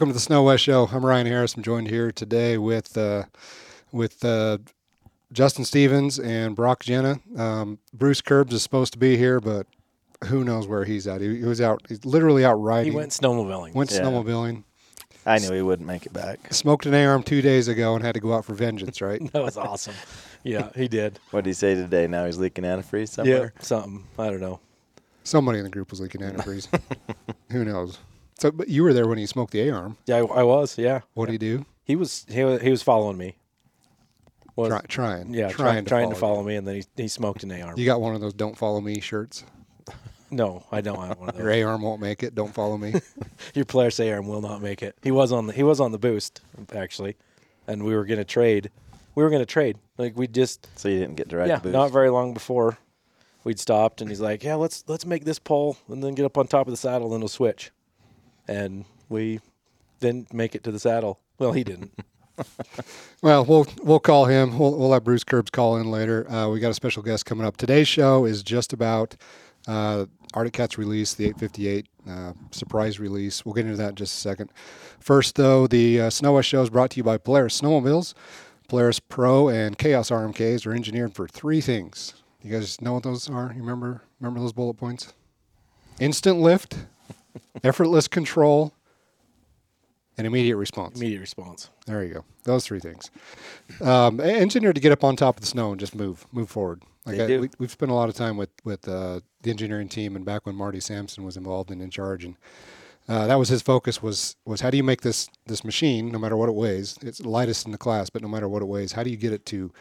Welcome to the SnoWest Show. I'm Ryan Harris. I'm joined here today with uh, with uh, Justin Stevens and Broc Genta. Um, Bruce Kerbs is supposed to be here, but who knows where he's at? He, he was out. He's literally out riding. He went snowmobiling. went Yeah. snowmobiling. I knew he wouldn't make it back. Smoked an A-arm two days ago and had to go out for vengeance. Right? that was awesome. Yeah, he did. What did he say today? Now he's leaking antifreeze somewhere. Yeah, something. I don't know. Somebody in the group was leaking antifreeze. who knows? So, but you were there when he smoked the A-arm. Yeah, I, I was. Yeah, What did he do? he was. He was, he was following me. Was, Try, trying. yeah, trying, trying, trying to follow. follow me, and then he he smoked an A arm. You got one of those "Don't follow me" shirts. no, I don't have one of those. Your. A-arm won't make it. Don't follow me. Your player's A arm will not make it. He was on the he was on the boost actually, and we were gonna trade. We were gonna trade. Like we just So you didn't get to ride yeah, the boost. not very long before we'd stopped, and he's like, "Yeah, let's let's make this pole, and then get up on top of the saddle, and then we'll switch." And we didn't make it to the saddle. Well, he didn't. Well, we'll we'll call him. We'll, we'll let Bruce Kerbs call in later. Uh, we got a special guest coming up. Today's show is just about uh, Arctic Cat's release, the 858 uh, surprise release. We'll get into that in just a second. First, though, the uh, SnoWest show is brought to you by Polaris Snowmobiles. Polaris Pro and Khaos RMKs are engineered for three things. You guys know what those are? You remember remember those bullet points? Instant lift, effortless control, and immediate response. Immediate response. There you go. Those three things. Um, engineered to get up on top of the snow and just move, move forward. Like They I, do. We, we've spent a lot of time with with uh, the engineering team, and back when Marty Sampson was involved and in charge, and uh, that was his focus was was how do you make this this machine, no matter what it weighs, it's lightest in the class, but no matter what it weighs, how do you get it to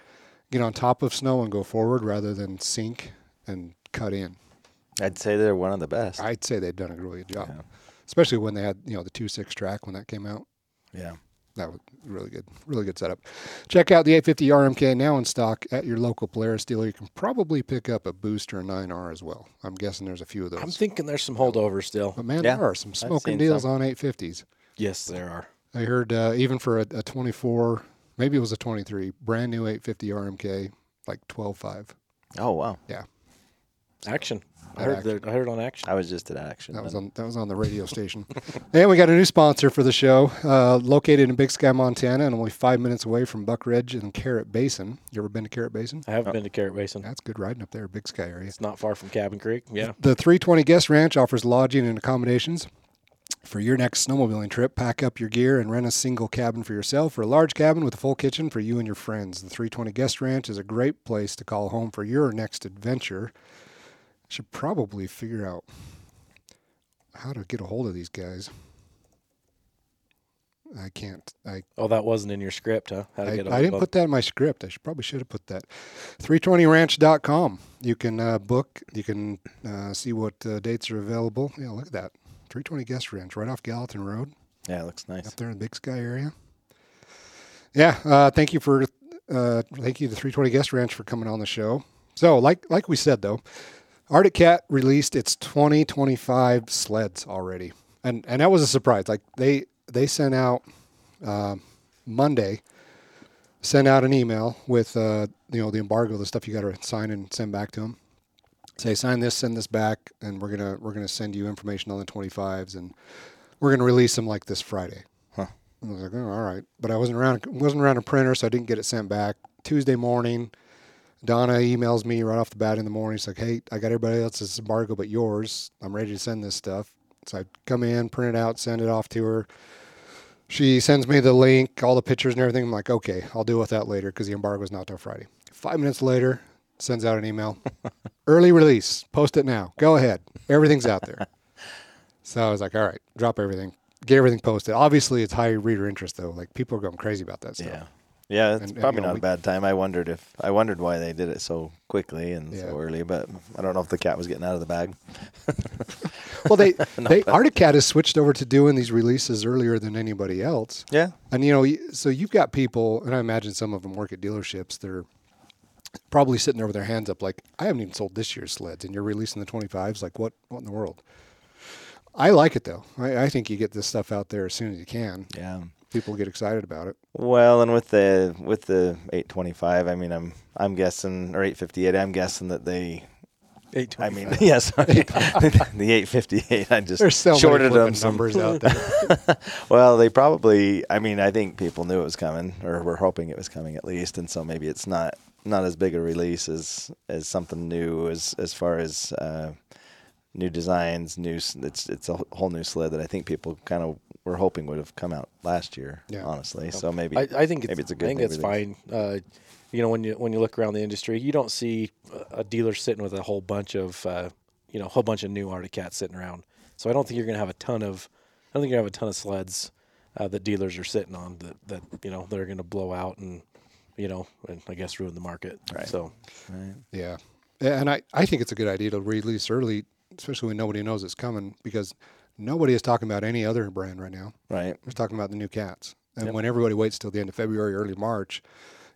get on top of snow and go forward rather than sink and cut in? I'd say they're one of the best. I'd say they'd done a really good job, Yeah. especially when they had you know the two six track when that came out. yeah. that was really good, really good setup. Check out the 850 RMK now in stock at your local Polaris dealer. You can probably pick up a Booster 9R as well. I'm guessing there's a few of those. I'm thinking there's some holdovers still. but man, Yeah, there are some smoking deals some. on 850s. Yes, there are. I heard uh, even for a, a 24, maybe it was a 23, brand new 850 RMK, like 12.5. Oh wow. Yeah, action. I heard. Action. The, I heard on action. I was just at action. That was on that was on the radio station. and we got a new sponsor for the show, uh, located in Big Sky, Montana, and only five minutes away from Buck Ridge and Carrot Basin. You ever been to Carrot Basin? I haven't been to Carrot Basin. That's good riding up there, Big Sky area. It's not far from Cabin Creek. Yeah. The 320 Guest Ranch offers lodging and accommodations. For your next snowmobiling trip, pack up your gear and rent a single cabin for yourself or a large cabin with a full kitchen for you and your friends. The 320 Guest Ranch is a great place to call home for your next adventure. Should probably figure out how to get a hold of these guys. I can't. I Oh, that wasn't in your script, huh? How to I, didn't put that in my script. I should probably should have put that. 320ranch.com. You can uh, book. You can uh, see what uh, dates are available. Yeah, look at that. 320 Guest Ranch right off Gallatin Road yeah, it looks nice. up there in the Big Sky area. Yeah, uh, thank you for uh, thank you to 320 Guest Ranch for coming on the show. So, like like we said though, Arctic Cat released its 2025 sleds already, and and that was a surprise. Like they they sent out uh, Monday, sent out an email with uh, you know the embargo, the stuff you got to sign and send back to them. Say sign this, send this back, and we're gonna we're gonna send you information on the 25s, and we're gonna release them like this Friday. Huh. I was like, oh, all right, but I wasn't around wasn't around a printer, so I didn't get it sent back. Tuesday morning, Donna emails me right off the bat in the morning. She's like, hey, I got everybody else's embargo but yours. I'm ready to send this stuff. So I come in, print it out, send it off to her. She sends me the link, all the pictures and everything. I'm like, okay, I'll deal with that later because the embargo is not till Friday. Five minutes later, sends out an email. Early release. Post it now. Go ahead. Everything's out there. so I was like, all right, drop everything. Get everything posted. Obviously, it's high reader interest though. Like people are going crazy about that stuff. Yeah. Yeah, it's And- and, probably you know, not we- a bad time. I wondered if I wondered why they did it so quickly and Yeah. so early, but I don't know if the cat was getting out of the bag. Well, they, No, they Arctic Cat has switched over to doing these releases earlier than anybody else. Yeah. And you know, so you've got people, and I imagine some of them work at dealerships. They're probably sitting there with their hands up, like, I haven't even sold this year's sleds, and you're releasing the 25s. Like, what? What in the world? I like it though. I, I think you get this stuff out there as soon as you can. Yeah. People get excited about it. Well, and with the with the 825, I mean, I'm I'm guessing or 858, I'm guessing that they Eight I mean, yes, the 858. I just There's so shorted many them some numbers out there. well, they probably. I mean, I think people knew it was coming, or were hoping it was coming at least, and so maybe it's not not as big a release as as something new as as far as uh, new designs, new. It's it's a whole new sled that I think people kind of were hoping would have come out last year. Yeah. honestly, so maybe I, I think it's, maybe it's a good. I think it's fine. Uh, you know, when you when you look around the industry, you don't see a dealer sitting with a whole bunch of uh, you know a whole bunch of new Arctic Cats sitting around. So I don't think you're going to have a ton of I don't think you're going to have a ton of sleds uh, that dealers are sitting on that that you know they're going to blow out and you know and I guess ruin the market. Right. So Right. Yeah, and I, I think it's a good idea to release early, especially when nobody knows it's coming, because nobody is talking about any other brand right now. Right. They're talking about the new cats, and Yep. when everybody waits till the end of February, early March,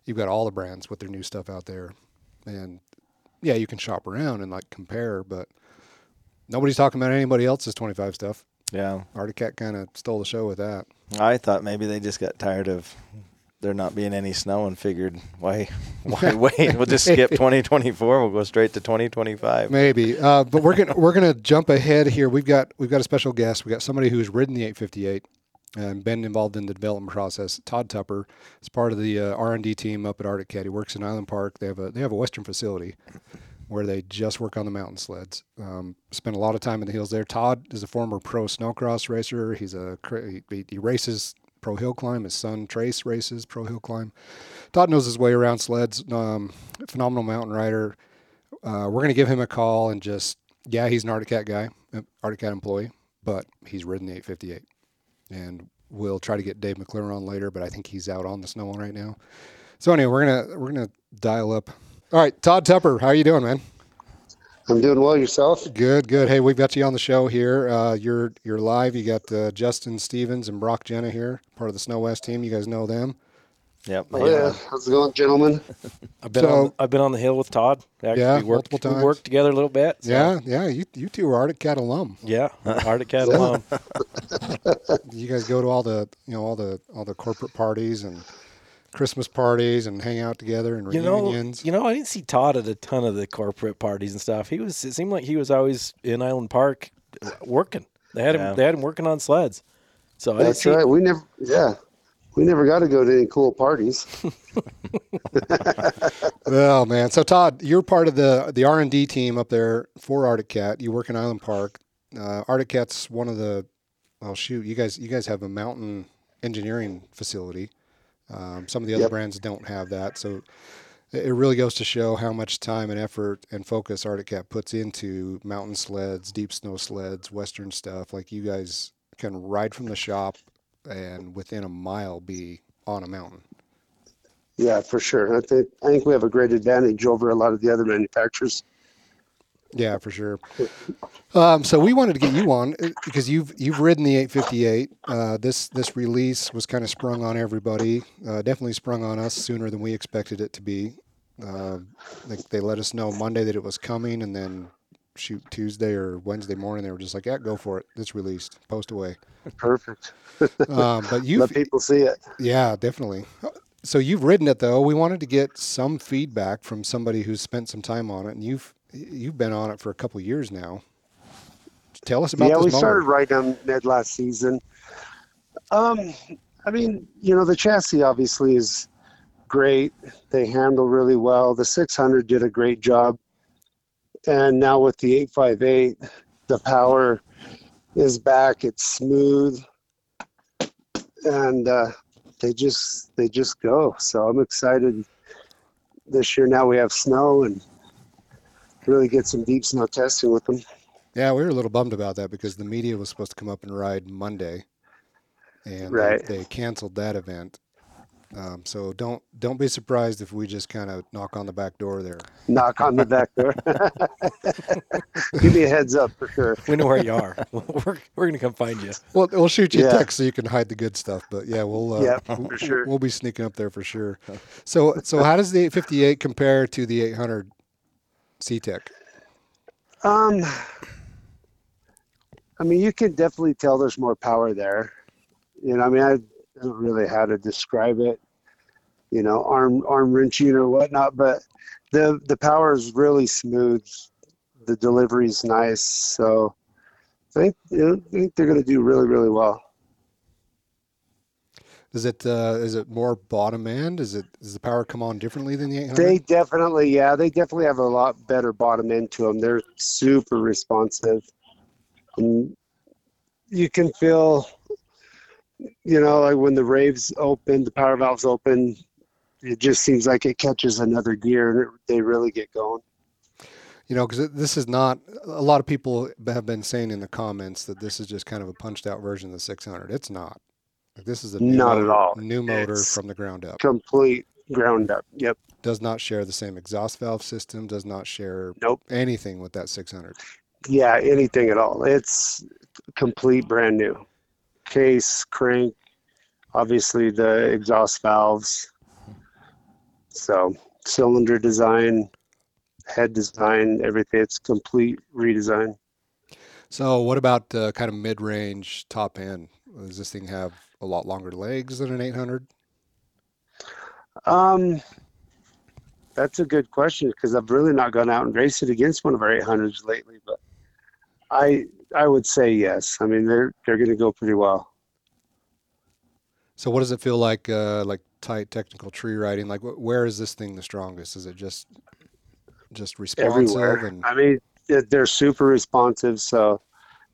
you've got all the brands with their new stuff out there, and yeah, you can shop around and like compare, but nobody's talking about anybody else's 25 stuff. Yeah. Arctic Cat kind of stole the show with that. I thought maybe they just got tired of there not being any snow and figured why why wait? We'll just skip 2024. We'll go straight to 2025. Maybe, uh, but we're gonna we're gonna jump ahead here. We've got we've got a special guest. We got somebody who's ridden the 858 and been involved in the development process. Todd Tupper is part of the uh, R&D team up at Arctic Cat. He works in Island Park. They have a they have a Western facility where they just work on the mountain sleds. Um, spend a lot of time in the hills there. Todd is a former pro snowcross racer. He's a he, he races pro hill climb. His son Trace races pro hill climb. Todd knows his way around sleds. Um, phenomenal mountain rider. Uh, we're to give him a call and just, yeah, he's an Arctic Cat guy, uh, Arctic Cat employee, but he's ridden the 858. And we'll try to get Dave McClure on later, but I think he's out on the snow one right now. So anyway, we're gonna we're gonna dial up. All right, Todd Tupper, how are you doing, man? I'm doing well. Yourself? Good, good. Hey, we've got you on the show here. Uh, you're you're live. You got uh, Justin Stevens and Broc Genta here, part of the SnoWest team. You guys know them. Yep. Oh yeah. How's it going, gentlemen? I've been So- on, I've been on the hill with Todd. Actually, Yeah, we worked, multiple we times. worked together a little bit. so- Yeah, yeah. You you two are Arctic Cat alum. yeah. Arctic Cat alum. you guys go to all the you know all the all the corporate parties and Christmas parties and hang out together and You know, reunions. you know, I didn't see Todd at a ton of the corporate parties and stuff. He was. It seemed like he was always in Island Park, uh, working. They had him. They had him working on sleds. So I didn't That's see. right. We never. Yeah, we never got to go to any cool parties. oh man! So Todd, you're part of the the R and D team up there for Arctic Cat. You work in Island Park. Uh, Arctic Cat's one of the. Oh shoot! You guys you guys have a mountain engineering facility. Um, some of the other Yep. brands don't have that, so it really goes to show how much time and effort and focus Arctic Cat puts into mountain sleds, deep snow sleds, western stuff. Like you guys can ride from the shop and within a mile be on a mountain. Yeah, for sure. I think I think we have a great advantage over a lot of the other manufacturers. Yeah, for sure. Um, so we wanted to get you on uh, because you've you've ridden the 858. Uh, this this release was kind of sprung on everybody. Uh, definitely sprung on us sooner than we expected it to be. Uh, they, they let us know Monday that it was coming, and then shoot Tuesday or Wednesday morning they were just like, "Yeah, go for it. It's released. Post away." Perfect. Um, but you, Let people see it. yeah, definitely. So you've ridden it though. We wanted to get some feedback from somebody who's spent some time on it, and you've you've been on it for a couple years now. Tell us about yeah, this we mower. started riding on Ned last season. Um, I mean, you know, the chassis obviously is great. They handle really well. The 600 did a great job, and now with the 858, the power is back. It's smooth, and uh, they just they just go. So I'm excited. This year now we have snow and really get some deep snow testing with them. Yeah, we were a little bummed about that because the media was supposed to come up and ride Monday, and they- Right. they, canceled that event. Um, so don't don't be surprised if we just kind of knock on the back door there. knock on the back door. Give me a heads up for sure. We know where you are. we're we're gonna come find you. Well, we'll shoot you a Yeah. text so you can hide the good stuff. But yeah, we'll uh, Yeah, for sure. we'll be sneaking up there for sure. So so how does the 858 compare to the 800 C-TEC? Um, I mean, you can definitely tell there's more power there. You know, I mean, I don't really how to describe it. You know, arm arm wrenching or whatnot, but the the power is really smooth. The delivery's nice, so I think, you know, I think they're going to do really, really well. Is it uh, is it more bottom end? Is it does the power come on differently than the 800? They definitely, yeah, they definitely have a lot better bottom end to them. They're super responsive, and you can feel, you know, like when the raves open, the power valves open, it just seems like it catches another gear, and it, they really get going. You know, because this is not a lot of people have been saying in the comments that this is just kind of a punched out version of the 600. It's not. Like, this is a new Not at motor, all. new motor It's- from the ground up. Complete ground up. Yep. Does not share the same exhaust valve system. Does not share Nope. anything with that 600. Yeah, anything at all. It's complete brand new. Case, crank, obviously the exhaust valves. So cylinder design, head design, everything. It's complete redesign. So, what about uh, kind of mid range, top end? Does this thing have a lot longer legs than an 800? Um, that's a good question because I've really not gone out and raced it against one of our 800s lately, but I I would say yes. I mean, they're they're going to go pretty well. So, what does it feel like? Uh, like tight technical tree riding? Like, wh- where is this thing the strongest? Is it just just responsive everywhere. and I mean, they're- super responsive, so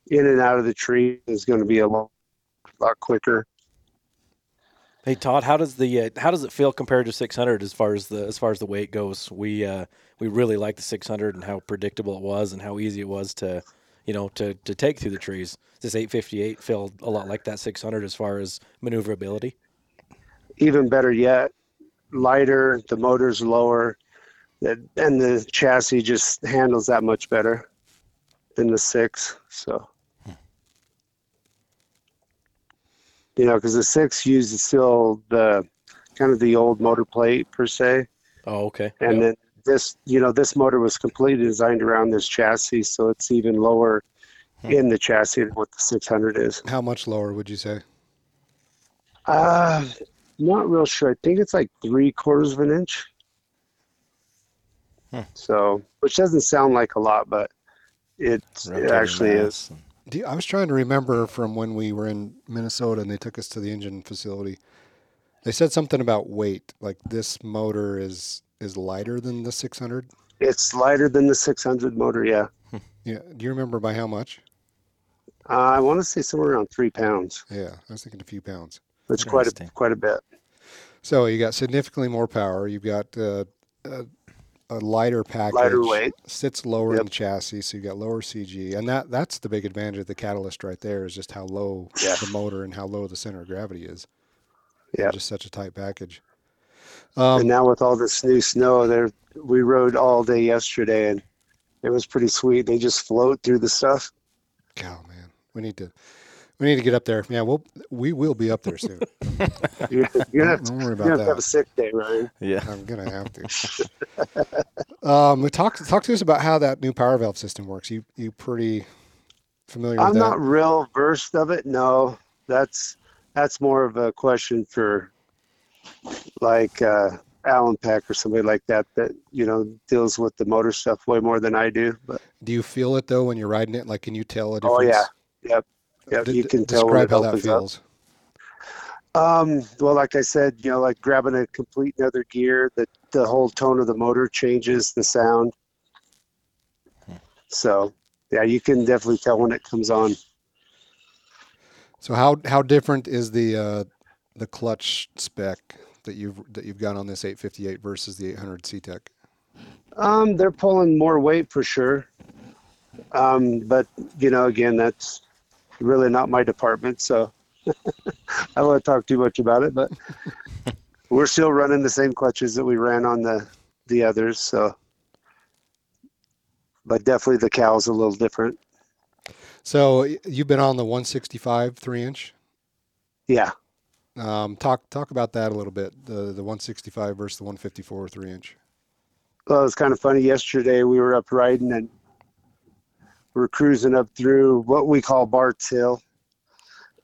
in and out of the tree is going to be a lot, lot quicker. Hey Todd, how does the uh, how does it feel compared to 600 as far as the as far as the weight goes? We uh, we really like the 600 and how predictable it was and how easy it was to you know to to take through the trees. This 858 felt a lot like that 600 as far as maneuverability. Even better yet, lighter. The motor's lower, and the chassis just handles that much better than the six. So. You know, because the six uses still the kind of the old motor plate per se. Oh, okay. And Yep. then this, you know, this motor was completely designed around this chassis, so it's even lower Hmm. in the chassis than what the 600 is. how much lower would you say? Uh, not real sure. I think it's like three quarters of an inch. Hmm. So, which doesn't sound like a lot, but it, it Rotating actually is. and- Do you, I was trying to remember from when we were in Minnesota and they took us to the engine facility. They said something about weight, like this motor is is lighter than the 600. It's lighter than the 600 motor, yeah. Yeah. Do you remember by how much? Uh, I want to say somewhere around three pounds. Yeah, I was thinking a few pounds. It's quite a quite a bit. So you got significantly more power. You've got uh, a, a lighter package. Lighter weight. Sits lower in the chassis, so you got lower CG, and that that's the big advantage of the Catalyst right there is just how low Yeah. the motor and how low the center of gravity is. Yeah. Just such a tight package. and Um, now with all this new snow, there we rode all day yesterday, and it was pretty sweet. They just float through the stuff. God, man, we need to we need to get up there. Yeah, we'll we will be up there soon. You're, you're gonna have Don't worry you're about gonna have, to have a sick day, Ryan. Yeah. I'm gonna have to. um, talk talk to us about how that new power valve system works. You you pretty familiar I'm that? not real versed of it. No, that's that's more of a question for like uh, Alan Peck or somebody like that that you know deals with the motor stuff way more than I do. But Do you feel it though when you're riding it? Like, can you tell a difference? Oh, yeah. yep, yep, D- you can tell describe how that up. feels. Um, well, like I said, you know, like grabbing a complete another gear, the the whole tone of the motor changes the sound. So yeah, you can definitely tell when it comes on. So how how different is the uh, the clutch spec that you've that you've got on this 858 versus the 800 CTEC? Um, they're pulling more weight for sure. Um, but you know, again, that's really not my department, so I won't talk too much about it. But we're still running the same clutches that we ran on the the others, so. But definitely the cow's a little different. So you've been on the 165 three inch. Yeah. Um, talk talk about that a little bit. The the 165 versus the 154 three inch. Well, it was kind of funny. Yesterday we were up riding and we're cruising up through what we call Bart's Hill,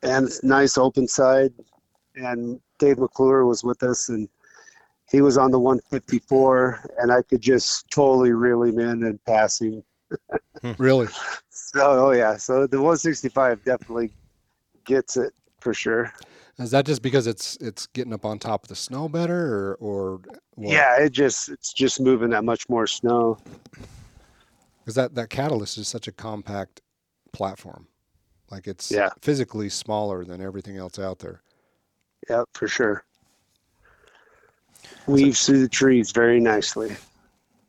and it's nice open side. And Dave McClure was with us, and he was on the 154, and I could just totally reel him in and pass him hmm. Really? So, oh yeah, so the 165 definitely gets it for sure. Is that just because it's it's getting up on top of the snow better, or or what? Yeah, it just it's just moving that much more snow. Because that that catalyst is such a compact platform, like it's Yeah. physically smaller than everything else out there. Yeah, for sure. Weaves through the trees very nicely.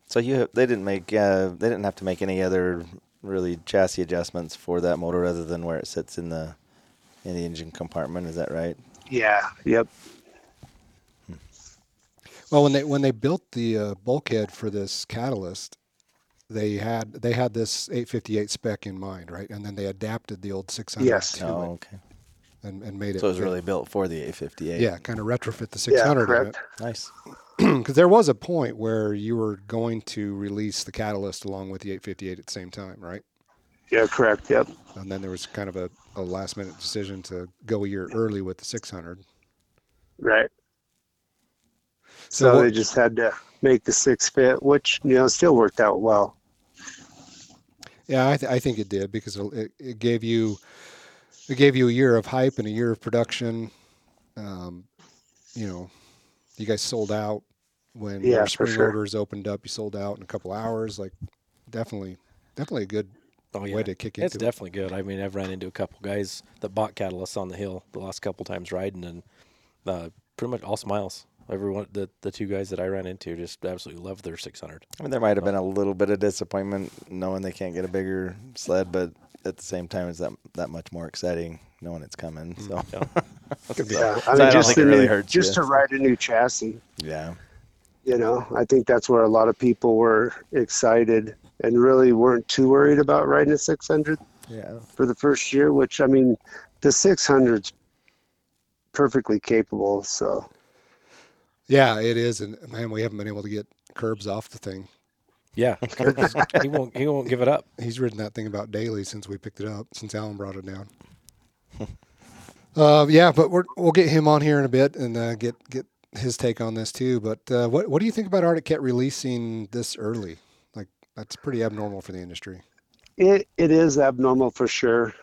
So you they didn't make uh, they didn't have to make any other really chassis adjustments for that motor other than where it sits in the in the engine compartment. Is that right? Yeah. Yep. Well, when they when they built the uh, bulkhead for this catalyst, they had they had this 858 spec in mind, right? And then they adapted the old 600 Yes. to Oh, it okay. and, and made it. So it was really built for the 858. yeah, kind of retrofit the 600 in it. correct. Nice. because there was a point where you were going to release the catalyst along with the 858 at the same time, right? Yeah, correct. Yep. And then there was kind of a, a last minute decision to go a year early with the 600. Right. So So, what- they just had to make the six fit, which you know still worked out well. Yeah, I, th- I think it did because it, it gave you it gave you a year of hype and a year of production. Um, you know, you guys sold out when Yeah, your spring sure. orders opened up. You sold out in a couple hours. Like, definitely, definitely a good Oh yeah, way to kick it's into it. It's definitely good. I mean, I've run into a couple guys that bought catalysts on the hill the last couple times riding, and uh, pretty much all smiles. Everyone, the the two guys that I ran into, just absolutely love their 600. I mean, there might have been a little bit of disappointment knowing they can't get a bigger sled, but at the same time, it's that that much more exciting knowing it's coming. Mm, so Yeah. Yeah. So I I mean, don't just think the it really new- hurts just to ride a new chassis. yeah, You know, I think that's where a lot of people were excited and really weren't too worried about riding a 600 yeah. for the first year. Which I mean, the 600's perfectly capable. So Yeah, it is, and man, we haven't been able to get Kerbs off the thing. Yeah, Kurt is- he won't he won't give it up. He's ridden that thing about daily since we picked it up, since Alan brought it down. uh, yeah, but we're, we'll get him on here in a bit and uh, get get his take on this too. But uh, what what do you think about Arctic Cat releasing this early? Like that's pretty abnormal for the industry. it it is abnormal for sure.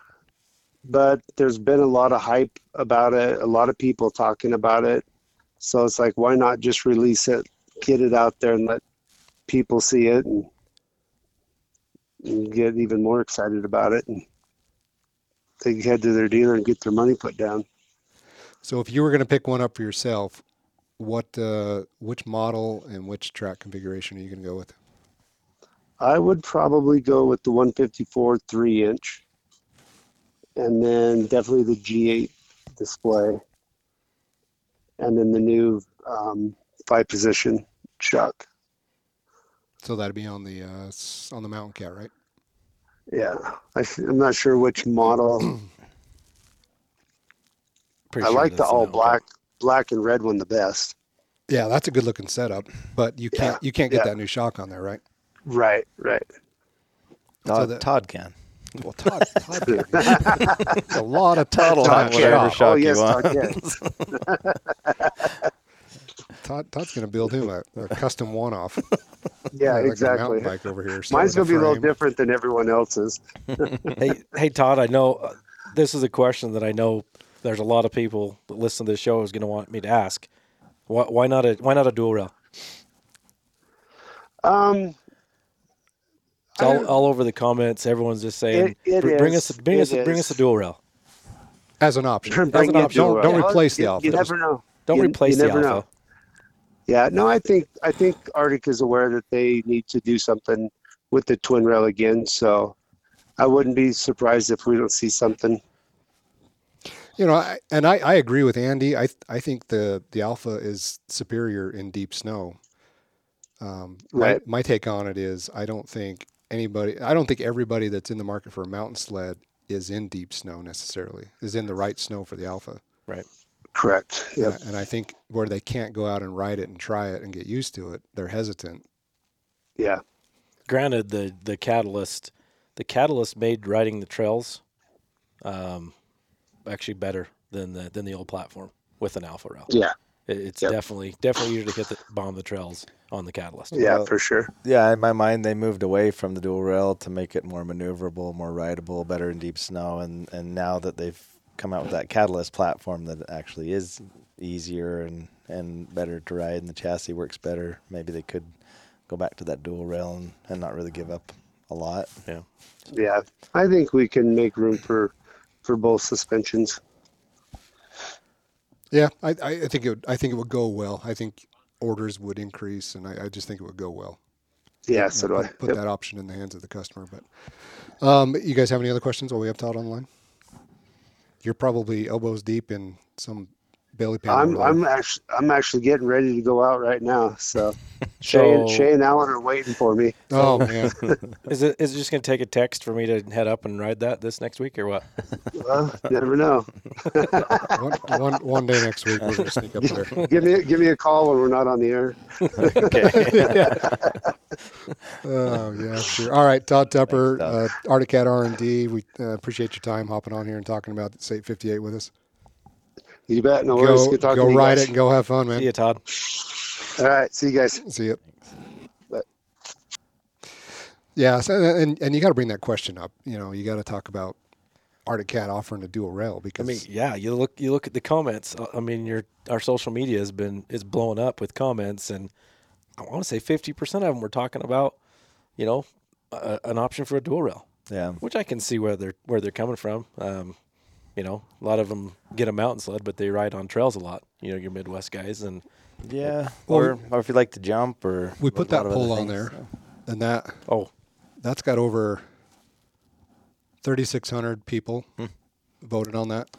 But there's been a lot of hype about it, a lot of people talking about it. So it's like, why not just release it, get it out there, and let people see it, and, and get even more excited about it, and they can head to their dealer and get their money put down. So if you were going to pick one up for yourself, what uh, which model and which track configuration are you going to go with? I would probably go with the 154 three inch, and then definitely the G8 display, and then the new um, five position shock. So that'd be on the uh, on the Mountain Cat, right? Yeah, I, am not sure which model. I sure like the all Mountain black, black and red one the best. Yeah, that's a good looking setup, but you can't you can't get yeah. that new shock on there, right? Right, right. Todd, the- Todd can. Well, Todd, Todd can. A lot of Todd will Todd have whatever shock. shock oh you yes, want. Todd, yes. Todd, Todd's going to build him a, a custom one-off. yeah, like exactly. mountain bike over here. Mine's gonna be a little different than everyone else's. hey, hey, Todd. I know uh, this is a question that I know there's a lot of people that listen to this show is going to want me to ask. Why, why not a why not a dual rail? Um, It's all, don't- all over the comments. Everyone's just saying, It- it bring is. us, bring us, It bring us a dual rail. as an option. bring an it option. to Don't- don't replace the you, Alpha. You never know. Don't You- replace you the Alpha." know. Yeah, no, I think I think Arctic is aware that they need to do something with the twin rail again. So I wouldn't be surprised if we don't see something. You know, I, and I, I agree with Andy. I I think the the Alpha is superior in deep snow. Um, my, Right. my take on it is I don't think anybody, I don't think everybody that's in the market for a mountain sled is in deep snow necessarily, is in the right snow for the Alpha. Right. Correct. Yep. And I think where they can't go out and ride it and try it and get used to it, they're hesitant. Yeah. Granted, the the catalyst, the catalyst made riding the trails, um, actually better than the than the old platform with an Alpha rail. Yeah. It, it's Yep. definitely definitely easier to hit the bomb the trails on the Catalyst. Yeah, Well, for sure. Yeah, in my mind, they moved away from the dual rail to make it more maneuverable, more rideable, better in deep snow. And, and now that they've come out with that Catalyst platform that actually is easier and, and better to ride, and the chassis works better, maybe they could go back to that dual rail and, and not really give up a lot. Yeah. Yeah, I think we can make room for for both suspensions. Yeah, I, I think it would, I think it would go well. I think orders would increase, and I, I just think it would go well. Yeah, so do I. put, put Yep. that option in the hands of the customer. But um, you guys have any other questions while we have Todd online? You're probably elbows deep in some belly pan. I'm. I'm actually I'm actually getting ready to go out right now. So Shane So- Shane and Alan are waiting for me. oh man, Is it is it just going to take a text for me to head up and ride that this next week or what? Well, you never know. one, one, one day next week we're gonna sneak up there. Give me give me a call when we're not on the air. Oh yeah, sure. All right, Todd Tupper, Thanks, uh, Arctic Cat R and D. We uh, appreciate your time hopping on here and talking about 858 with us. You bet. No worries. Go, Good talking go to you ride guys. it and go have fun, man. See you, Todd. All right. See you guys. See you. Bye. Yeah, so, and and you got to bring that question up. You know, you got to talk about Arctic Cat offering a dual rail because I mean, yeah, you look you look at the comments. uh, I mean, your our social media has been is blowing up with comments, and I want to say fifty percent of them were talking about, you know, a, an option for a dual rail, Yeah. which I can see where they're where they're coming from. Um, you know, a lot of them get a mountain sled, but they ride on trails a lot. You know, your Midwest guys, and Yeah. Well, or, or if you like to jump or. we put that of other poll on things, there, so. and that oh, that's got over 3,600 people Hmm. voted on that.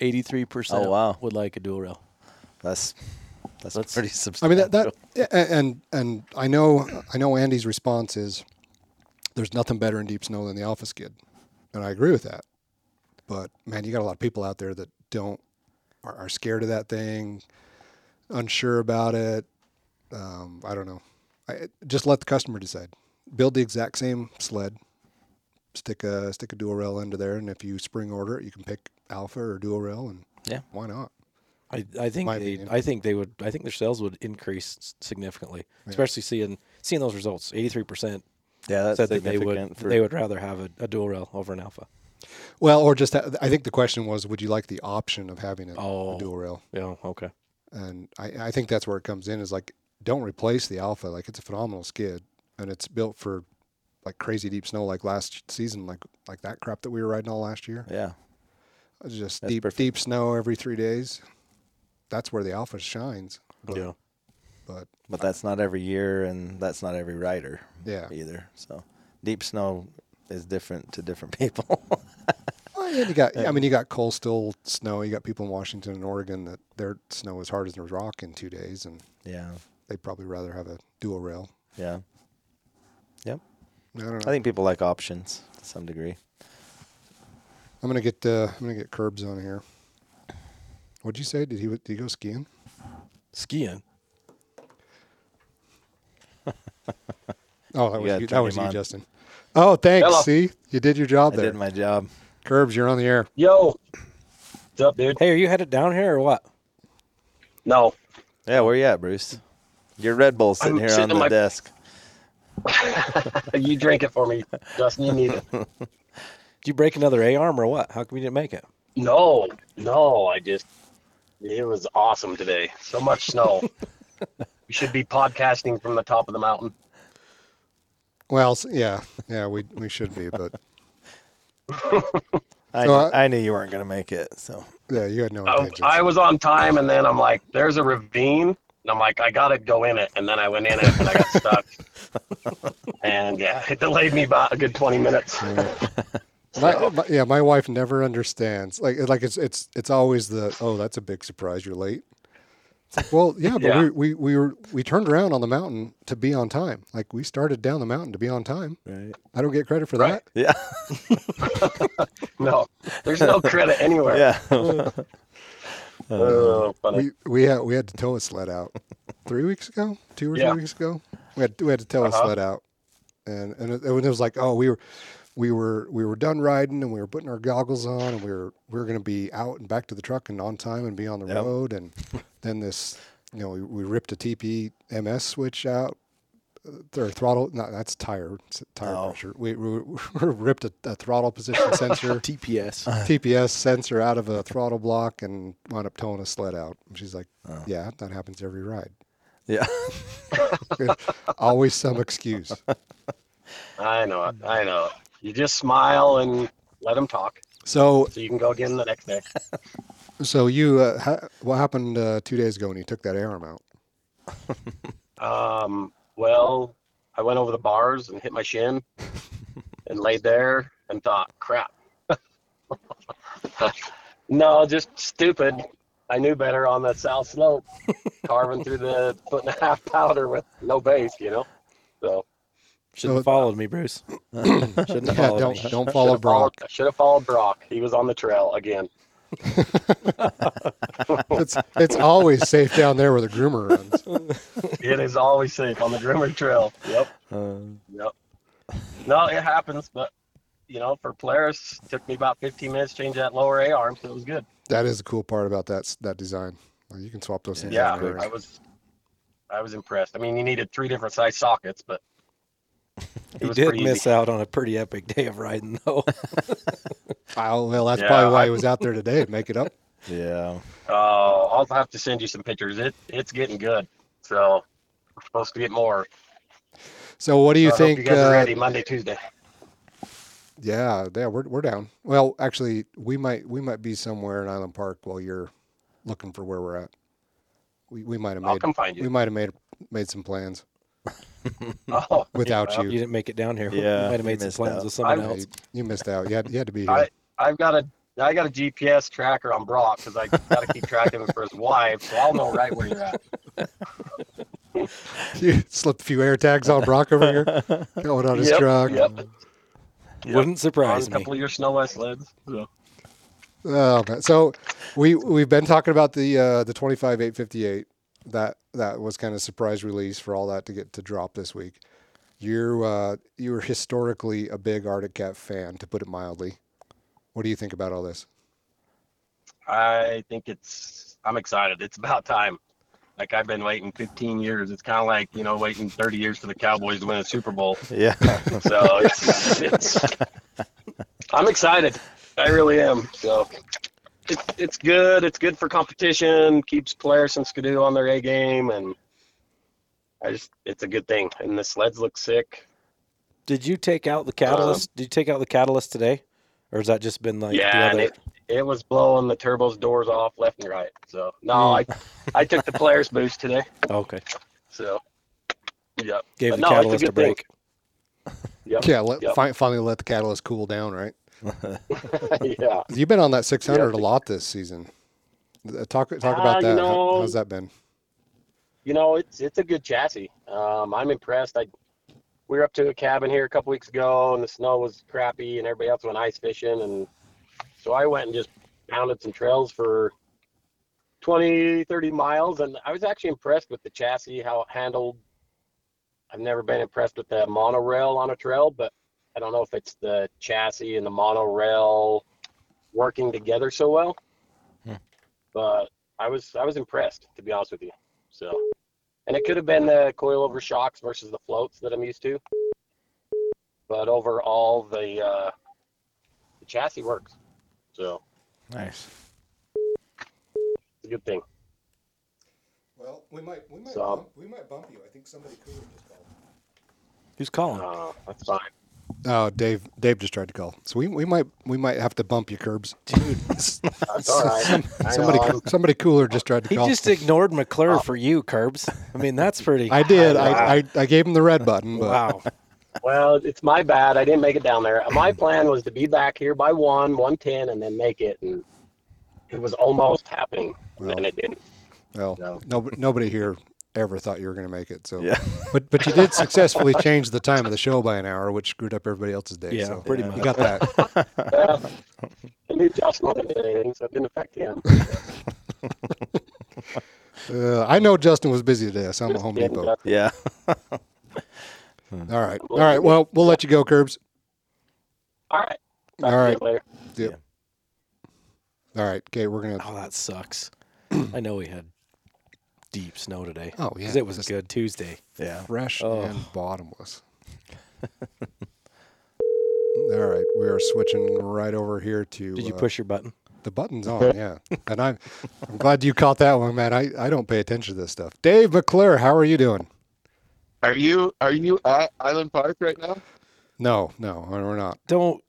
eighty three percent. Oh, wow. would like a dual rail. That's, that's That's- pretty substantial. I mean that that and and I know I know Andy's response is there's nothing better in deep snow than the Alpha Skid, and I agree with that. But man, you got a lot of people out there that don't are, are scared of that thing, unsure about it. Um, I don't know. I, just let the customer decide. Build the exact same sled. Stick a stick a dual rail into there, and if you spring order it, you can pick Alpha or dual rail, and Yeah. why not? I, I think My they opinion. I think they would I think their sales would increase s- significantly, especially seeing seeing those results. Eighty three percent yeah, that's said that they would for they would rather have a, a dual rail over an alpha. Well, or just uh, I think the question was, would you like the option of having a, a Oh. dual rail? Yeah, okay. And I, I think that's where it comes in is like, don't replace the Alpha. Like it's a phenomenal skid, and it's built for like crazy deep snow, like last season, like like that crap that we were riding all last year. Yeah. It's just That's deep perfect. deep snow every three days. That's where the Alpha shines. But, yeah. but But that's not every year, and that's not every rider yeah, either. So deep snow is different to different people. Well, yeah, you got. I mean, you got coastal snow. You got people in Washington and Oregon that their snow is hard as a rock in two days, and yeah. they'd probably rather have a dual rail. Yeah. Yep. I don't know. I think people like options to some degree. I'm gonna get uh, I'm gonna get Kerbs on here. What'd you say? Did he did he go skiing? Skiing. Oh, that was you, that was you, on. Justin. Oh, thanks. Hello. See, you did your job I there. did my job. Kerbs, you're on the air. Yo, what's up, dude? Hey, are you headed down here or what? No, Yeah, where you at, Bruce? Your Red Bull sitting I'm here sitting on the my- desk. you drink it for me, Justin. You need it. Did you break another A arm or what? How come you didn't make it? No, no, I just it was awesome today. So much snow. we should be podcasting from the top of the mountain. Well, yeah, yeah, we we should be, but I, So I- I knew you weren't going to make it. So yeah, you had no oh, I. I was on time, and then I'm like, "There's a ravine," and I'm like, "I gotta go in it," and then I went in it, and I got stuck. and yeah, it delayed me about a good 20 minutes. My, my- yeah, my wife never understands. Like, like it's it's it's always the oh, that's a big surprise. You're late. It's like, well, yeah, but Yeah. We, we we were we turned around on the mountain to be on time. Like we started down the mountain to be on time. right. I don't get credit for Right. Yeah. No, there's no credit anywhere. Yeah. Oh, We we had we had to tow a sled out three weeks ago, two or Yeah. three weeks ago. We had we had to tow a Uh-huh. sled out, and and it, and it was like oh we were we were we were done riding and we were putting our goggles on and we were we were going to be out and back to the truck and on time and be on the Yep. road and then this you know we, we ripped a TP MS switch out uh, or throttle no that's tire tire Oh. pressure we, we, we ripped a, a throttle position sensor TPS. TPS sensor out of a throttle block and wound up towing a sled out and she's like Oh. yeah that happens every ride Yeah. always some excuse I know it. I know it. You just smile and let them talk, so so you can go again the next day. so you uh, ha- what happened uh, two days ago when you took that arm out Um, well, I went over the bars and hit my shin, and laid there and thought, crap. no, just stupid. I knew better on the south slope, carving through the foot and a half powder with no base, you know. So Should have So- followed me, Bruce. Shouldn't have yeah followed don't me. don't follow Should've followed- Broc Should have followed Broc. He was on the trail again. it's it's always safe down there where the groomer runs. It is always safe on the groomer Trail. Yep. Uh, Yep. No, it happens, but you know, for Polaris, took me about 15 minutes to change that lower A arm, so it was good. That is the cool part about that that design. You can swap those things. Yeah. I was, I was impressed. I mean, you needed three different size sockets, but it he did pretty miss easy. out on a pretty epic day of riding, though. Oh, well, that's Yeah, probably why I- he was out there today to make it up. Yeah. Oh, I'll have to send you some pictures. It it's getting good. So we're supposed to get more. So, what do you I think? Hope you guys are uh, ready Monday, Tuesday. yeah, yeah, we're we're down. Well, actually, we might we might be somewhere in Island Park while you're looking for where we're at. We we might have made. I'll come find you. we might have made made some plans Oh, without yeah. you. You didn't make it down here. Yeah, you might have made some missed plans out. with someone I- else. you, you missed out. You had you had to be here. I I've got a I got a GPS tracker on Broc because I got to keep track of him for his wife, so I'll know right where you're at. you slipped a few air tags on Broc over here, going on his Yep, truck. Yep. Wouldn't On surprise a me. couple of your SnoWest sleds. So. Oh, man. so we we've been talking about the uh, the twenty five eight fifty eight. That that was kind of surprise release for all that to get to drop this week. You're uh, you're historically a big Arctic Cat fan, to put it mildly. What do you think about all this? I think it's. I'm excited. It's about time. Like I've been waiting 15 years. It's kind of like you know waiting 30 years for the Cowboys to win a Super Bowl. Yeah. So it's. it's I'm excited. I really am. So it's it's good. It's good for competition. Keeps Polaris and Ski-Doo on their A game, and I just it's a good thing. And the sleds look sick. Did you take out the uh, catalyst? Did you take out the catalyst today, or has that just been like yeah, the and other? it, it was blowing the turbos doors off left and right. So no, hmm. I I took the Polaris boost today. Okay, So, yeah, gave But the no, it's a catalyst a, good thing. break. Yep. Yeah, let, Yep. finally let the catalyst cool down, right? yeah. You've been on that six hundred Yeah. a lot this season. Uh, Talk talk about you that. How- know- how's that been? You know, it's it's a good chassis. Um, I'm impressed. I we were up to a cabin here a couple weeks ago, and the snow was crappy, and everybody else went ice fishing, and so I went and just pounded some trails for 20, 30 miles, and I was actually impressed with the chassis, how it handled. I've never been impressed with the monorail on a trail, but I don't know if it's the chassis and the monorail working together so well. Hmm. But I was I was impressed to be honest with you. So, and it could have been the coilover shocks versus the floats that I'm used to. But overall, the uh, the chassis works, so Nice. it's a good thing. Well, we might we might So- bump- we might bump you. I think somebody cool just called. Who's calling? Uh, that's fine. Oh, Dave Dave just tried to call. So we, we might we might have to bump you, Kerbs. That's all right. Somebody know, somebody cooler just tried to He call. just ignored McClure for you, Kerbs. I mean, that's pretty. I did. Wow. I, I I gave him the red button, but wow. Well, it's my bad. I didn't make it down there. My plan was to be back here by one, one ten, and then make it, and it was almost happening, Well. and it didn't. well, No. nobody nobody here ever thought you were going to make it. So, Yeah. but but you did successfully change the time of the show by an hour, which screwed up everybody else's day. Yeah, so pretty You much. You got that. Well, I knew Josh wasn't doing anything, so it didn't affect him. Uh, I know Justin was busy today, so I'm at Home Depot. Yeah. All right, all right. Well, we'll let you go, Kerbs. All right. Talk All to right. you later. All right. Okay, we're gonna. Oh, that sucks. I know we had deep snow today. Oh yeah, because it was just good Tuesday. Yeah. fresh Oh. and bottomless. All right, we are switching right over here to. Did you uh, push your button? the buttons on? Yeah, and I'm I'm glad you caught that one, man. I, I don't pay attention to this stuff. Dave McClure, how are you doing? Are you are you at Island Park right now? No, no, we're not. Don't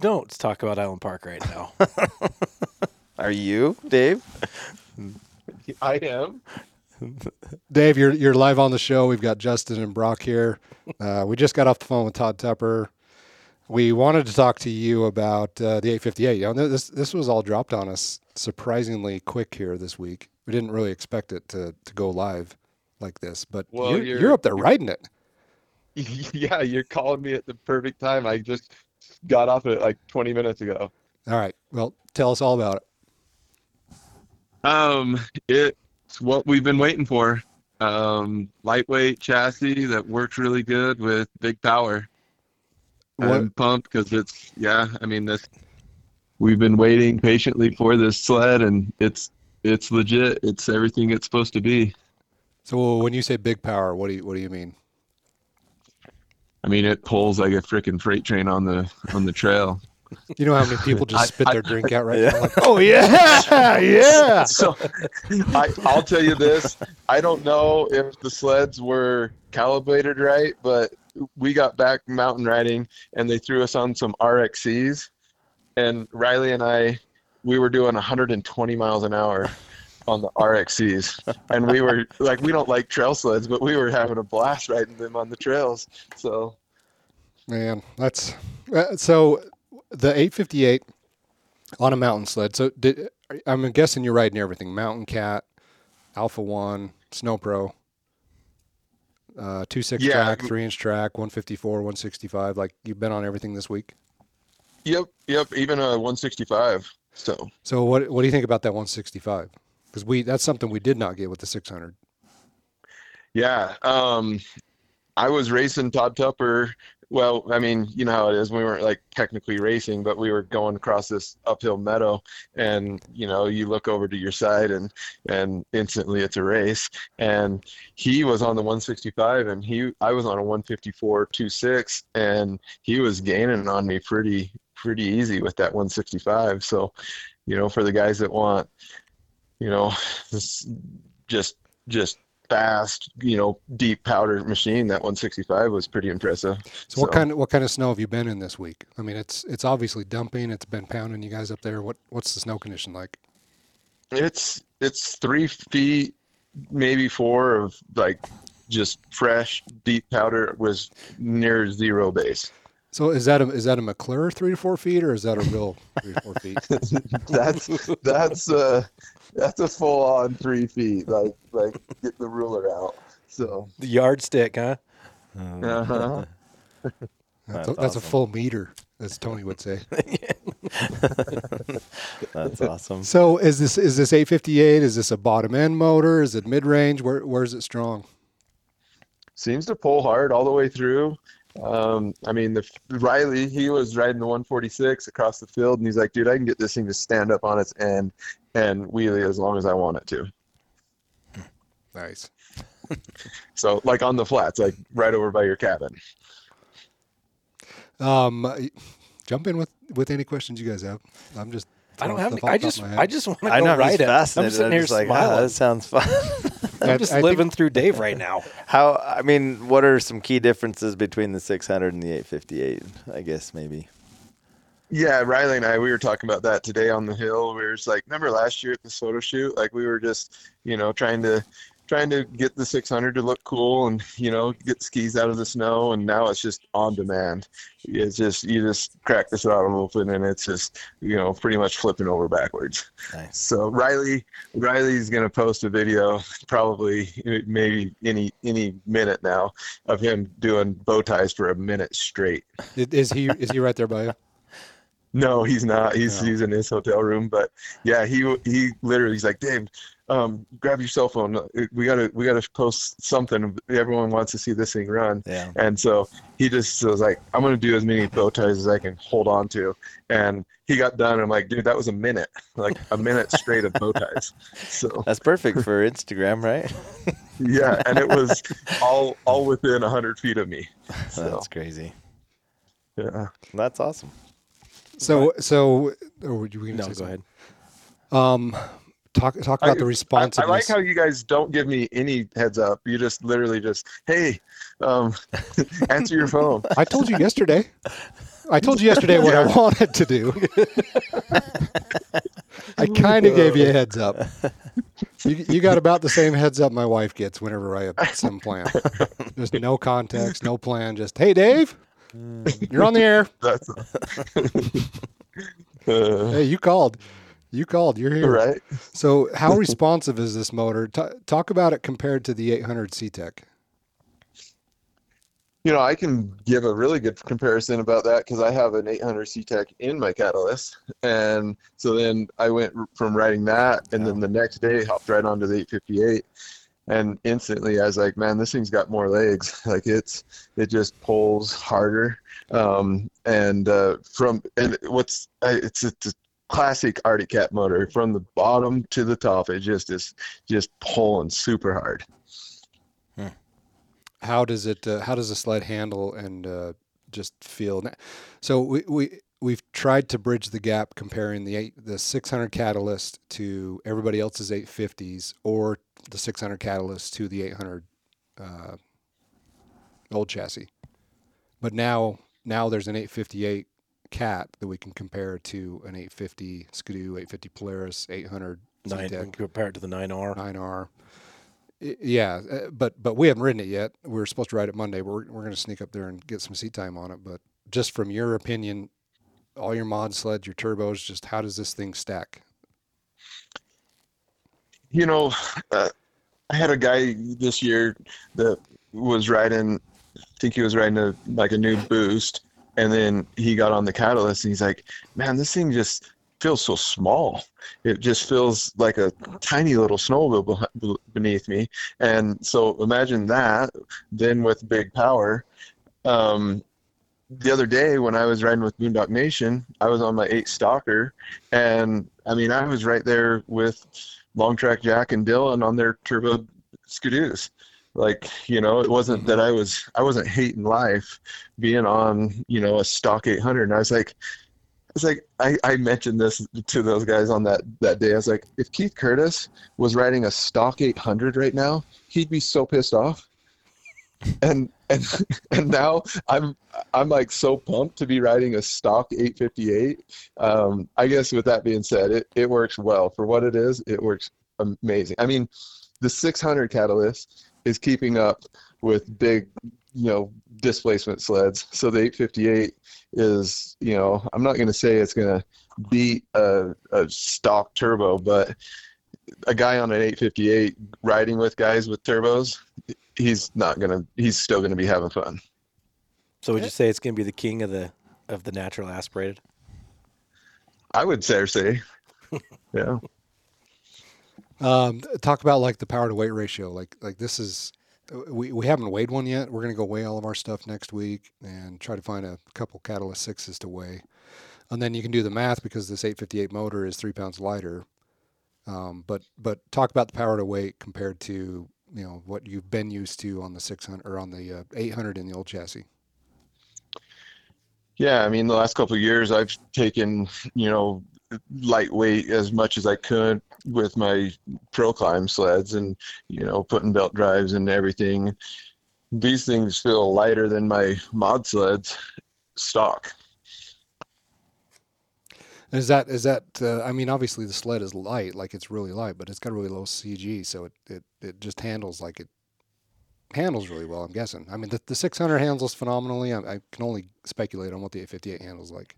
don't talk about Island Park right now. Are you, Dave? I am. Dave, you're you're live on the show. We've got Justin and Broc here. Uh, we just got off the phone with Todd Tupper. We wanted to talk to you about uh, the 858. You know, this this was all dropped on us surprisingly quick here this week. We didn't really expect it to to go live like this, but Well, you're, you're- you're up there riding it. yeah, you're calling me at the perfect time. I just got off it like 20 minutes ago. All right. Well, tell us all about it. Um, it's what we've been waiting for. Um, lightweight chassis that works really good with big power. What- I'm pumped because it's yeah. I mean this. We've been waiting patiently for this sled, and it's it's legit. It's everything it's supposed to be. So when you say big power, what do you what do you mean? I mean, it pulls like a freaking freight train on the on the trail. You know how many people just I- spit I- their drink out right Yeah. now? Like, oh yeah, yeah. So I, I'll tell you this. I don't know if the sleds were calibrated right, but we got back mountain riding and they threw us on some RXCs. And Riley and I, we were doing 120 miles an hour on the RXCs. And we were like, we don't like trail sleds, but we were having a blast riding them on the trails. So Man, that's uh, so the 858 on a mountain sled. So did I'm guessing you're riding everything: Mountain Cat, Alpha One, Snow Pro, uh, two six Yeah. track, three inch track, 154, 165. Like you've been on everything this week. yep, yep, even a 165. So So what what do you think about that 165? Because we that's something we did not get with the 600. Yeah, um, I was racing Todd Tupper. Well, I mean, you know how it is. We weren't like technically racing, but we were going across this uphill meadow, and you know, you look over to your side, and and instantly it's a race. And he was on the 165, and he I was on a 154 26, and he was gaining on me pretty pretty easy with that 165. So, you know, for the guys that want, you know, this just just fast, you know, deep powder machine. That 165 was pretty impressive. So, what kind of what kind of snow have you been in this week? I mean, it's it's obviously dumping. It's been pounding you guys up there. What what's the snow condition like? It's it's three feet, maybe four of like just fresh deep powder was near zero base. So is that a is that a McClure three to four feet or is that a real three to four feet? that's that's uh that's a full on three feet. Like like get the ruler out. So The yardstick, huh? uh-huh. That's, That's a, that's a awesome. full meter, as Tony would say. That's awesome. So is this is this 858? Is this a bottom end motor? Is it mid range? Where where's it strong? seems to pull hard all the way through. Um, I mean, the Riley, he was riding the 146 across the field, and he's like, "Dude, I can get this thing to stand up on its end and wheelie as long as I want it to." Nice. So, like on the flats, like right over by your cabin. Um, jump in with with any questions you guys have. I'm just. I don't have. Any, I just. of my head. I just want to I go know ride he's it. I'm fascinated. sitting here just like, smiling. ah, that sounds fun. I- I'm just I think- living through Dave right now. How? I mean, what are some key differences between the 600 and the 858? I guess maybe. Yeah, Riley and I, we were talking about that today on the hill. We were just like, remember last year at the photo shoot? Like we were just, you know, trying to trying to get the 600 to look cool and you know get skis out of the snow and now it's just on demand it's just you just crack the throttle open and it's just you know pretty much flipping over backwards Nice. so riley riley's going to post a video probably maybe any any minute now of him doing bow ties for a minute straight Is- Is he is he right there by you? no, he's not. He's No. he's in his hotel room. But yeah, he he literally he's like, Dave, um, grab your cell phone. We gotta we gotta post something. Everyone wants to see this thing run. Yeah. And so he just was like, I'm gonna do as many bow ties as I can hold on to. And he got done. And I'm like, dude, that was a minute, like a minute straight of bow ties. So That's perfect for Instagram, right? yeah, and it was all all within hundred feet of me. So That's crazy. yeah. That's awesome. So so or were you gonna No, say go something? ahead. Um, talk talk about I- the I. I like how you guys don't give me any heads up. You just literally just, hey, um, answer your phone. I told you yesterday. I told you yesterday what I wanted to do. I kind of gave you a heads up. You, you got about the same heads up my wife gets whenever I have some plan. There's no context, no plan. Just hey, Dave, you're on the air. That's uh, Hey, you called. You called. You're here. right. So, how responsive is this motor? T- talk about it compared to the 800 C-TEC. You know, I can give a really good comparison about that because I have an 800 C-TEC in my Catalyst, and so then I went from riding that, and then the next day hopped right onto the 858, and instantly I was like, man, this thing's got more legs. Like it's it just pulls harder, um, and uh, from and what's I- it's it's a classic Arctic Cat motor from the bottom to the top. It just is just pulling super hard. How does it? Uh, how does the sled handle and uh, just feel? So we we we've tried to bridge the gap comparing the eight, the 600 Catalyst to everybody else's 850s or the 600 Catalyst to the 800 uh, old chassis. But now now there's an 858 Cat that we can compare to an 850 Ski-Doo, 850 Polaris, 800 Nine C-TEC. compare it to the nine R. 9R. Yeah, uh, but but we haven't ridden it yet. We are supposed to ride it Monday. We're we're going to sneak up there and get some seat time on it. But just from your opinion, all your mod sleds, your turbos, just how does this thing stack? you know, uh, I had a guy this year that was riding, I think he was riding a like a new boost, and then he got on the catalyst and he's like, "Man, this thing just feels so small. It just feels like a tiny little snowmobile beneath me." And so imagine that, then with big power. Um, the other day when I was riding with Boondock Nation, I was on my eight stalker, and I mean I was right there with long track Jack and Dylan on their turbo Ski-Doos. Like, you know, it wasn't that I was I wasn't hating life being on, you know, a stock 800. And I was like, I was like, I, I mentioned this to those guys on that that day. I was like, if Keith Curtis was riding a stock 800 right now, he'd be so pissed off. And and and now I'm I'm like so pumped to be riding a stock 858. Um, I guess with that being said, it, it works well for what it is. It works amazing. I mean, the 600 catalyst is keeping up with big, you know, displacement sleds. So the 858 is, you know, I'm not going to say it's going to beat a, a stock turbo, but a guy on an 858 riding with guys with turbos, he's not going to, he's still going to be having fun. So would you say it's going to be the king of the of the natural aspirated? I would say, say, yeah. Um, talk about like the power to weight ratio. Like like this is we, we haven't weighed one yet. We're gonna go weigh all of our stuff next week and try to find a couple Catalyst sixes to weigh, and then you can do the math because this 858 motor is three pounds lighter. Um, but but talk about the power to weight compared to you know what you've been used to on the 600 or on the uh, 800 in the old chassis. Yeah, I mean, the last couple of years, I've taken, you know, lightweight as much as I could with my pro climb sleds and, you know, putting belt drives and everything. These things feel lighter than my mod sleds stock. Is that is that? Uh, I mean, obviously the sled is light, like it's really light, but it's got really low CG, so it it, it just handles like it handles really well. I'm guessing. I mean, the, the 600 handles phenomenally. I, I can only speculate on what the 858 handles like.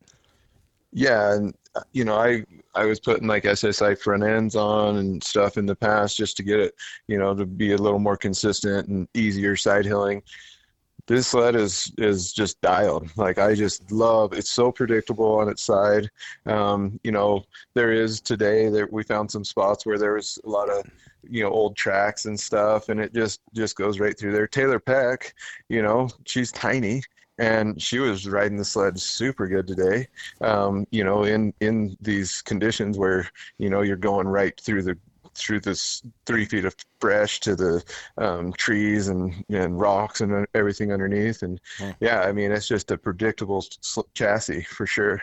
Yeah, and uh, you know, I I was putting like SSI front ends on and stuff in the past just to get it, you know, to be a little more consistent and easier side hilling. this sled is is just dialed. Like I just love. It's so predictable on its side. Um, you know, there is today that we found some spots where there was a lot of you know old tracks and stuff, and it just just goes right through there. Taylor Peck, you know, she's tiny. And she was riding the sled super good today, um, you know, in in these conditions where you know you're going right through the through this three feet of brush to the um, trees and, and rocks and everything underneath. And Hmm. yeah, I mean, it's just a predictable chassis for sure.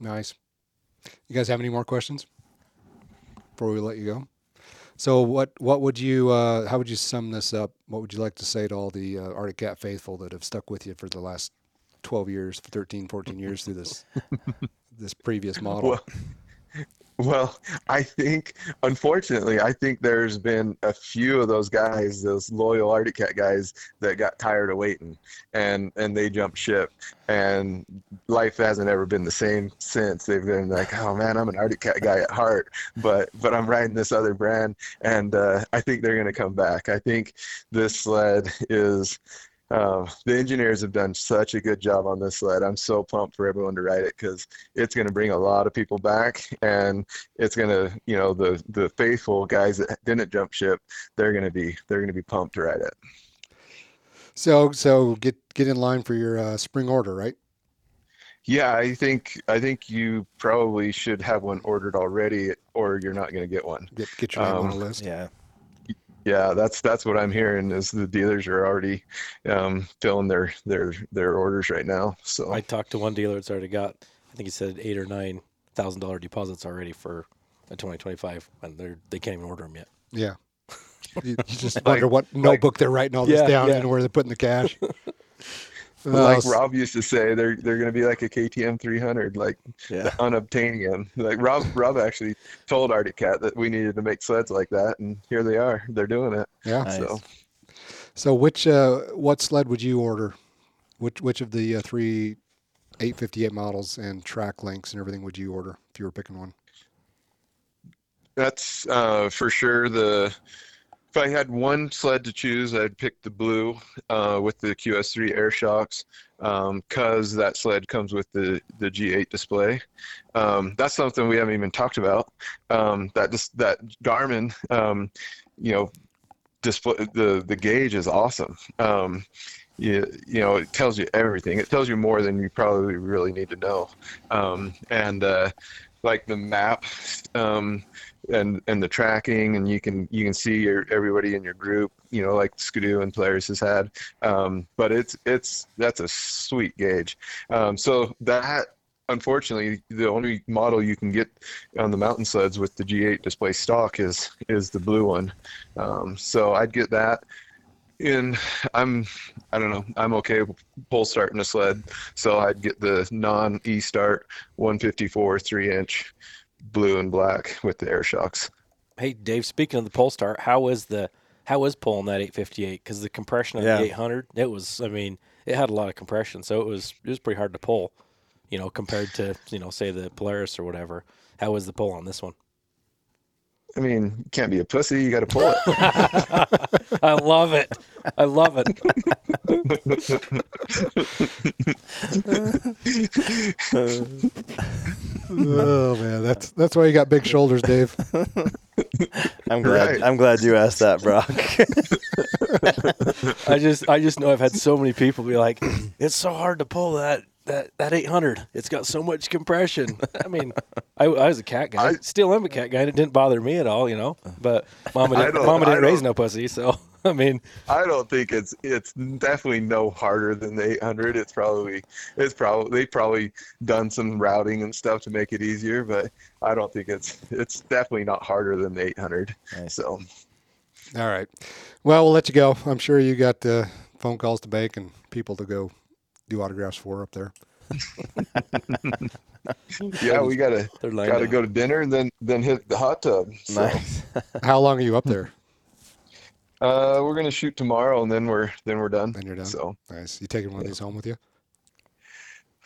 Nice. You guys have any more questions before we let you go? So what what would you uh, how would you sum this up? What would you like to say to all the uh, Arctic Cat faithful that have stuck with you for the last 12 years, 13, 14 years through this this previous model? Well, well, I think, unfortunately, I think there's been a few of those guys, those loyal Arctic Cat guys, that got tired of waiting, and and they jumped ship, and life hasn't ever been the same since. They've been like, oh man, I'm an Arctic Cat guy at heart, but but I'm riding this other brand, and uh, I think they're gonna come back. I think this sled is. Uh, the engineers have done such a good job on this sled. I'm so pumped for everyone to ride it because it's going to bring a lot of people back, and it's going to, you know, the the faithful guys that didn't jump ship, they're going to be they're going to be pumped to ride it. So so get get in line for your uh, spring order, right? Yeah, I think I think you probably should have one ordered already, or you're not going to get one. Get get your name on a Um, list. Yeah. Yeah, that's that's what I'm hearing is the dealers are already um, filling their their their orders right now. So I talked to one dealer that's already got, I think he said eight or nine thousand dollar deposits already for a 2025, and they're they can't even order them yet. Yeah. You, you just wonder what notebook they're writing all this Yeah, down yeah. in, where they're putting the cash. Like s- Rob used to say, they're they're going to be like a KTM 300, like Yeah. unobtaining them. Like Rob Rob actually told Arctic Cat that we needed to make sleds like that, and here they are. They're doing it. yeah. Nice. So So which uh, what sled would you order? Which which of the uh, three 858 models and track links and everything would you order if you were picking one? that's uh, for sure the. If I had one sled to choose, I'd pick the blue uh, with the QS3 air shocks because that sled comes with the, the G8 display. Um, that's something we haven't even talked about. Um, that dis- that Garmin, um, you know, display the the gauge is awesome. Um, you, you know, it tells you everything. It tells you more than you probably really need to know. Um, and uh, like the map um, and and the tracking, and you can you can see your everybody in your group. You know, like Ski-Doo and Polaris has had. Um, but it's it's that's a sweet gauge. Um, so that unfortunately the only model you can get on the mountain sleds with the G8 display stock is is the blue one. Um, so I'd get that. And I'm, I don't know, I'm okay pull starting a sled, so I'd get the non E start 154 three inch blue and black with the air shocks. Hey Dave, speaking of the Polestar, how is the how is pulling that 858? Because the compression of Yeah. the 800, it was, I mean, it had a lot of compression, so it was it was pretty hard to pull, you know, compared to you know say the Polaris or whatever. How was the pull on this one? I mean, you can't be a pussy, you got to pull it. I love it. I love it. oh man, that's that's why you got big shoulders, Dave. I'm glad. Right. I'm glad you asked that, Broc. I just I just know I've had so many people be like, it's so hard to pull that that that 800. It's got so much compression. I mean, I, I was a cat guy. I- Still am a cat guy. and It didn't bother me at all, you know. But mama didn't, mama didn't raise no pussy, so I mean, I don't think it's it's definitely no harder than the 800. It's probably it's probably they've probably done some routing and stuff to make it easier, but I don't think it's it's definitely not harder than the 800. Nice. So All right. Well, we'll let you go. I'm sure you got uh, phone calls to make and people to go do autographs for up there. yeah, we gotta gotta up. go to dinner and then then hit the hot tub. So, nice. How long are you up there? uh, we're gonna shoot tomorrow and then we're then we're done. Then you're done. So Nice. You taking one of these home with you?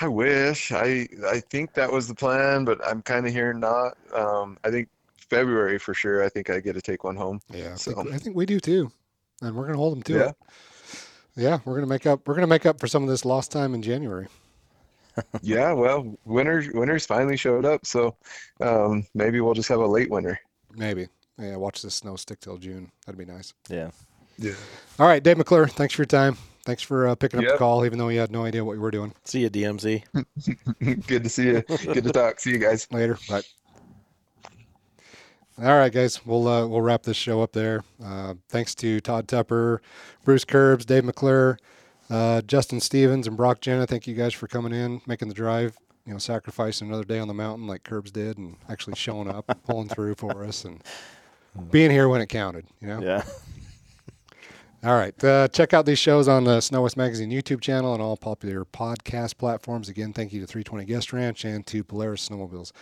I wish I I think that was the plan, but I'm kind of hearing not. Um, I think February for sure. I think I get to take one home. Yeah. I, So- think, I think we do too, and we're gonna hold them to Yeah. it. Yeah, we're gonna make up. We're gonna make up for some of this lost time in January. Yeah, well, winter winter's finally showed up, so um, maybe we'll just have a late winter. Maybe. Yeah, watch the snow stick till June. That'd be nice. Yeah. Yeah. All right, Dave McClure. Thanks for your time. Thanks for uh, picking up the call, even though you had no idea what you were doing. See you, DMZ. Good to see you. Good to talk. See you guys. Later. Bye. All right, guys. We'll uh, we'll wrap this show up there. Uh, thanks to Todd Tupper, Bruce Kerbs, Dave McClure, uh, Justin Stevens, and Broc Genta. Thank you guys for coming in, making the drive. You know, sacrificing another day on the mountain like Kerbs did, and actually showing up, and pulling through for us, and being here when it counted. You know. Yeah. All right. Uh, check out these shows on the SnoWest Magazine YouTube channel and all popular podcast platforms. Again, thank you to 320 Guest Ranch and to Polaris Snowmobiles.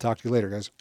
Talk to you later, guys.